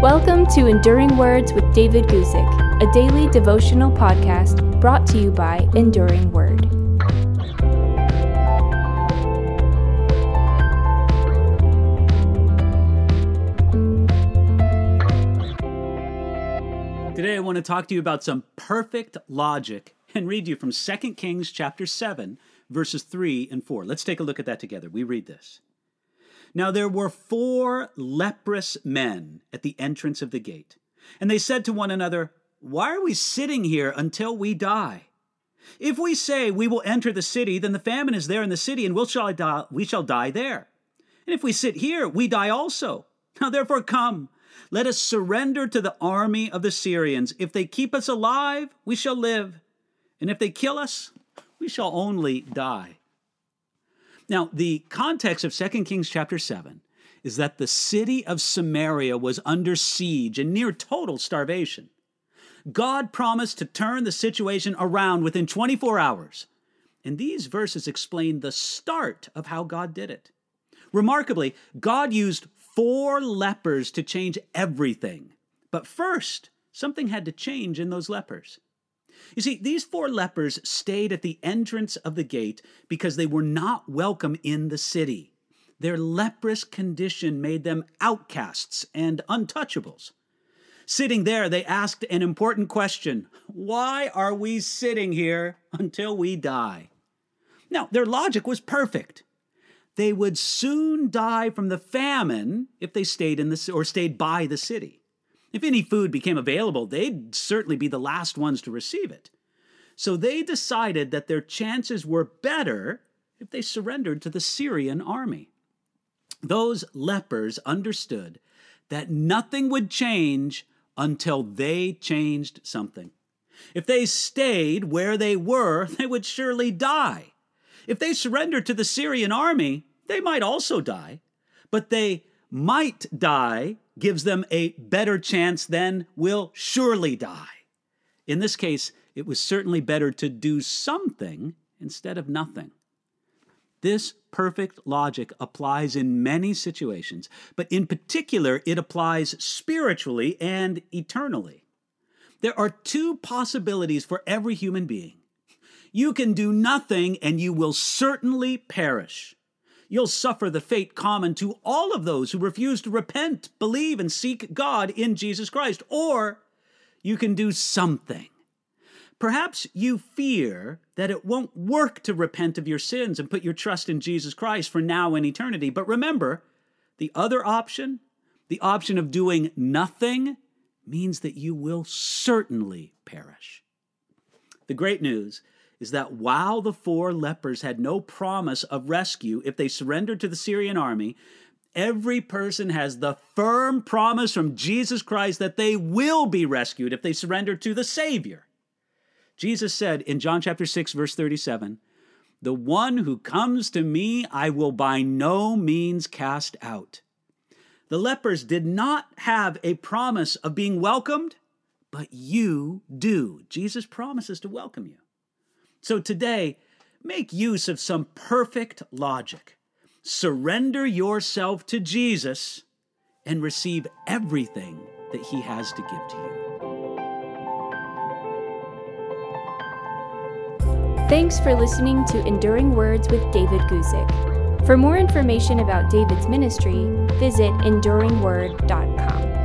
Welcome to Enduring Words with David Guzik, a daily devotional podcast brought to you by Enduring Word. Today I want to talk to you about some perfect logic and read you from 2 Kings chapter 7 verses 3 and 4. Let's take a look at that together. We read this. Now there were four leprous men at the entrance of the gate, and they said to one another, Why are we sitting here until we die? If we say we will enter the city, then the famine is there in the city, and we shall die, we shall die there. And if we sit here, we die also. Now therefore come, let us surrender to the army of the Syrians. If they keep us alive, we shall live, and if they kill us, we shall only die. Now, the context of 2 Kings chapter 7 is that the city of Samaria was under siege and near total starvation. God promised to turn the situation around within 24 hours. And these verses explain the start of how God did it. Remarkably, God used four lepers to change everything. But first, something had to change in those lepers. You see, these four lepers stayed at the entrance of the gate because they were not welcome in the city. Their leprous condition made them outcasts and untouchables. Sitting there, they asked an important question Why are we sitting here until we die? Now, their logic was perfect. They would soon die from the famine if they stayed in the or stayed by the city. If any food became available, they'd certainly be the last ones to receive it. So they decided that their chances were better if they surrendered to the Syrian army. Those lepers understood that nothing would change until they changed something. If they stayed where they were, they would surely die. If they surrendered to the Syrian army, they might also die, but they might die gives them a better chance than will surely die. In this case, it was certainly better to do something instead of nothing. This perfect logic applies in many situations, but in particular, it applies spiritually and eternally. There are two possibilities for every human being. You can do nothing and you will certainly perish you'll suffer the fate common to all of those who refuse to repent, believe, and seek God in Jesus Christ. Or you can do something. Perhaps you fear that it won't work to repent of your sins and put your trust in Jesus Christ for now and eternity. But remember, the other option, the option of doing nothing, means that you will certainly perish. The great news is that while the four lepers had no promise of rescue if they surrendered to the Syrian army, every person has the firm promise from Jesus Christ that they will be rescued if they surrender to the Savior. Jesus said in John chapter 6 verse 37, "The one who comes to me I will by no means cast out." The lepers did not have a promise of being welcomed, but you do. Jesus promises to welcome you. So today, make use of some perfect logic. Surrender yourself to Jesus and receive everything that He has to give to you. Thanks for listening to Enduring Words with David Guzik. For more information about David's ministry, visit enduringword.com.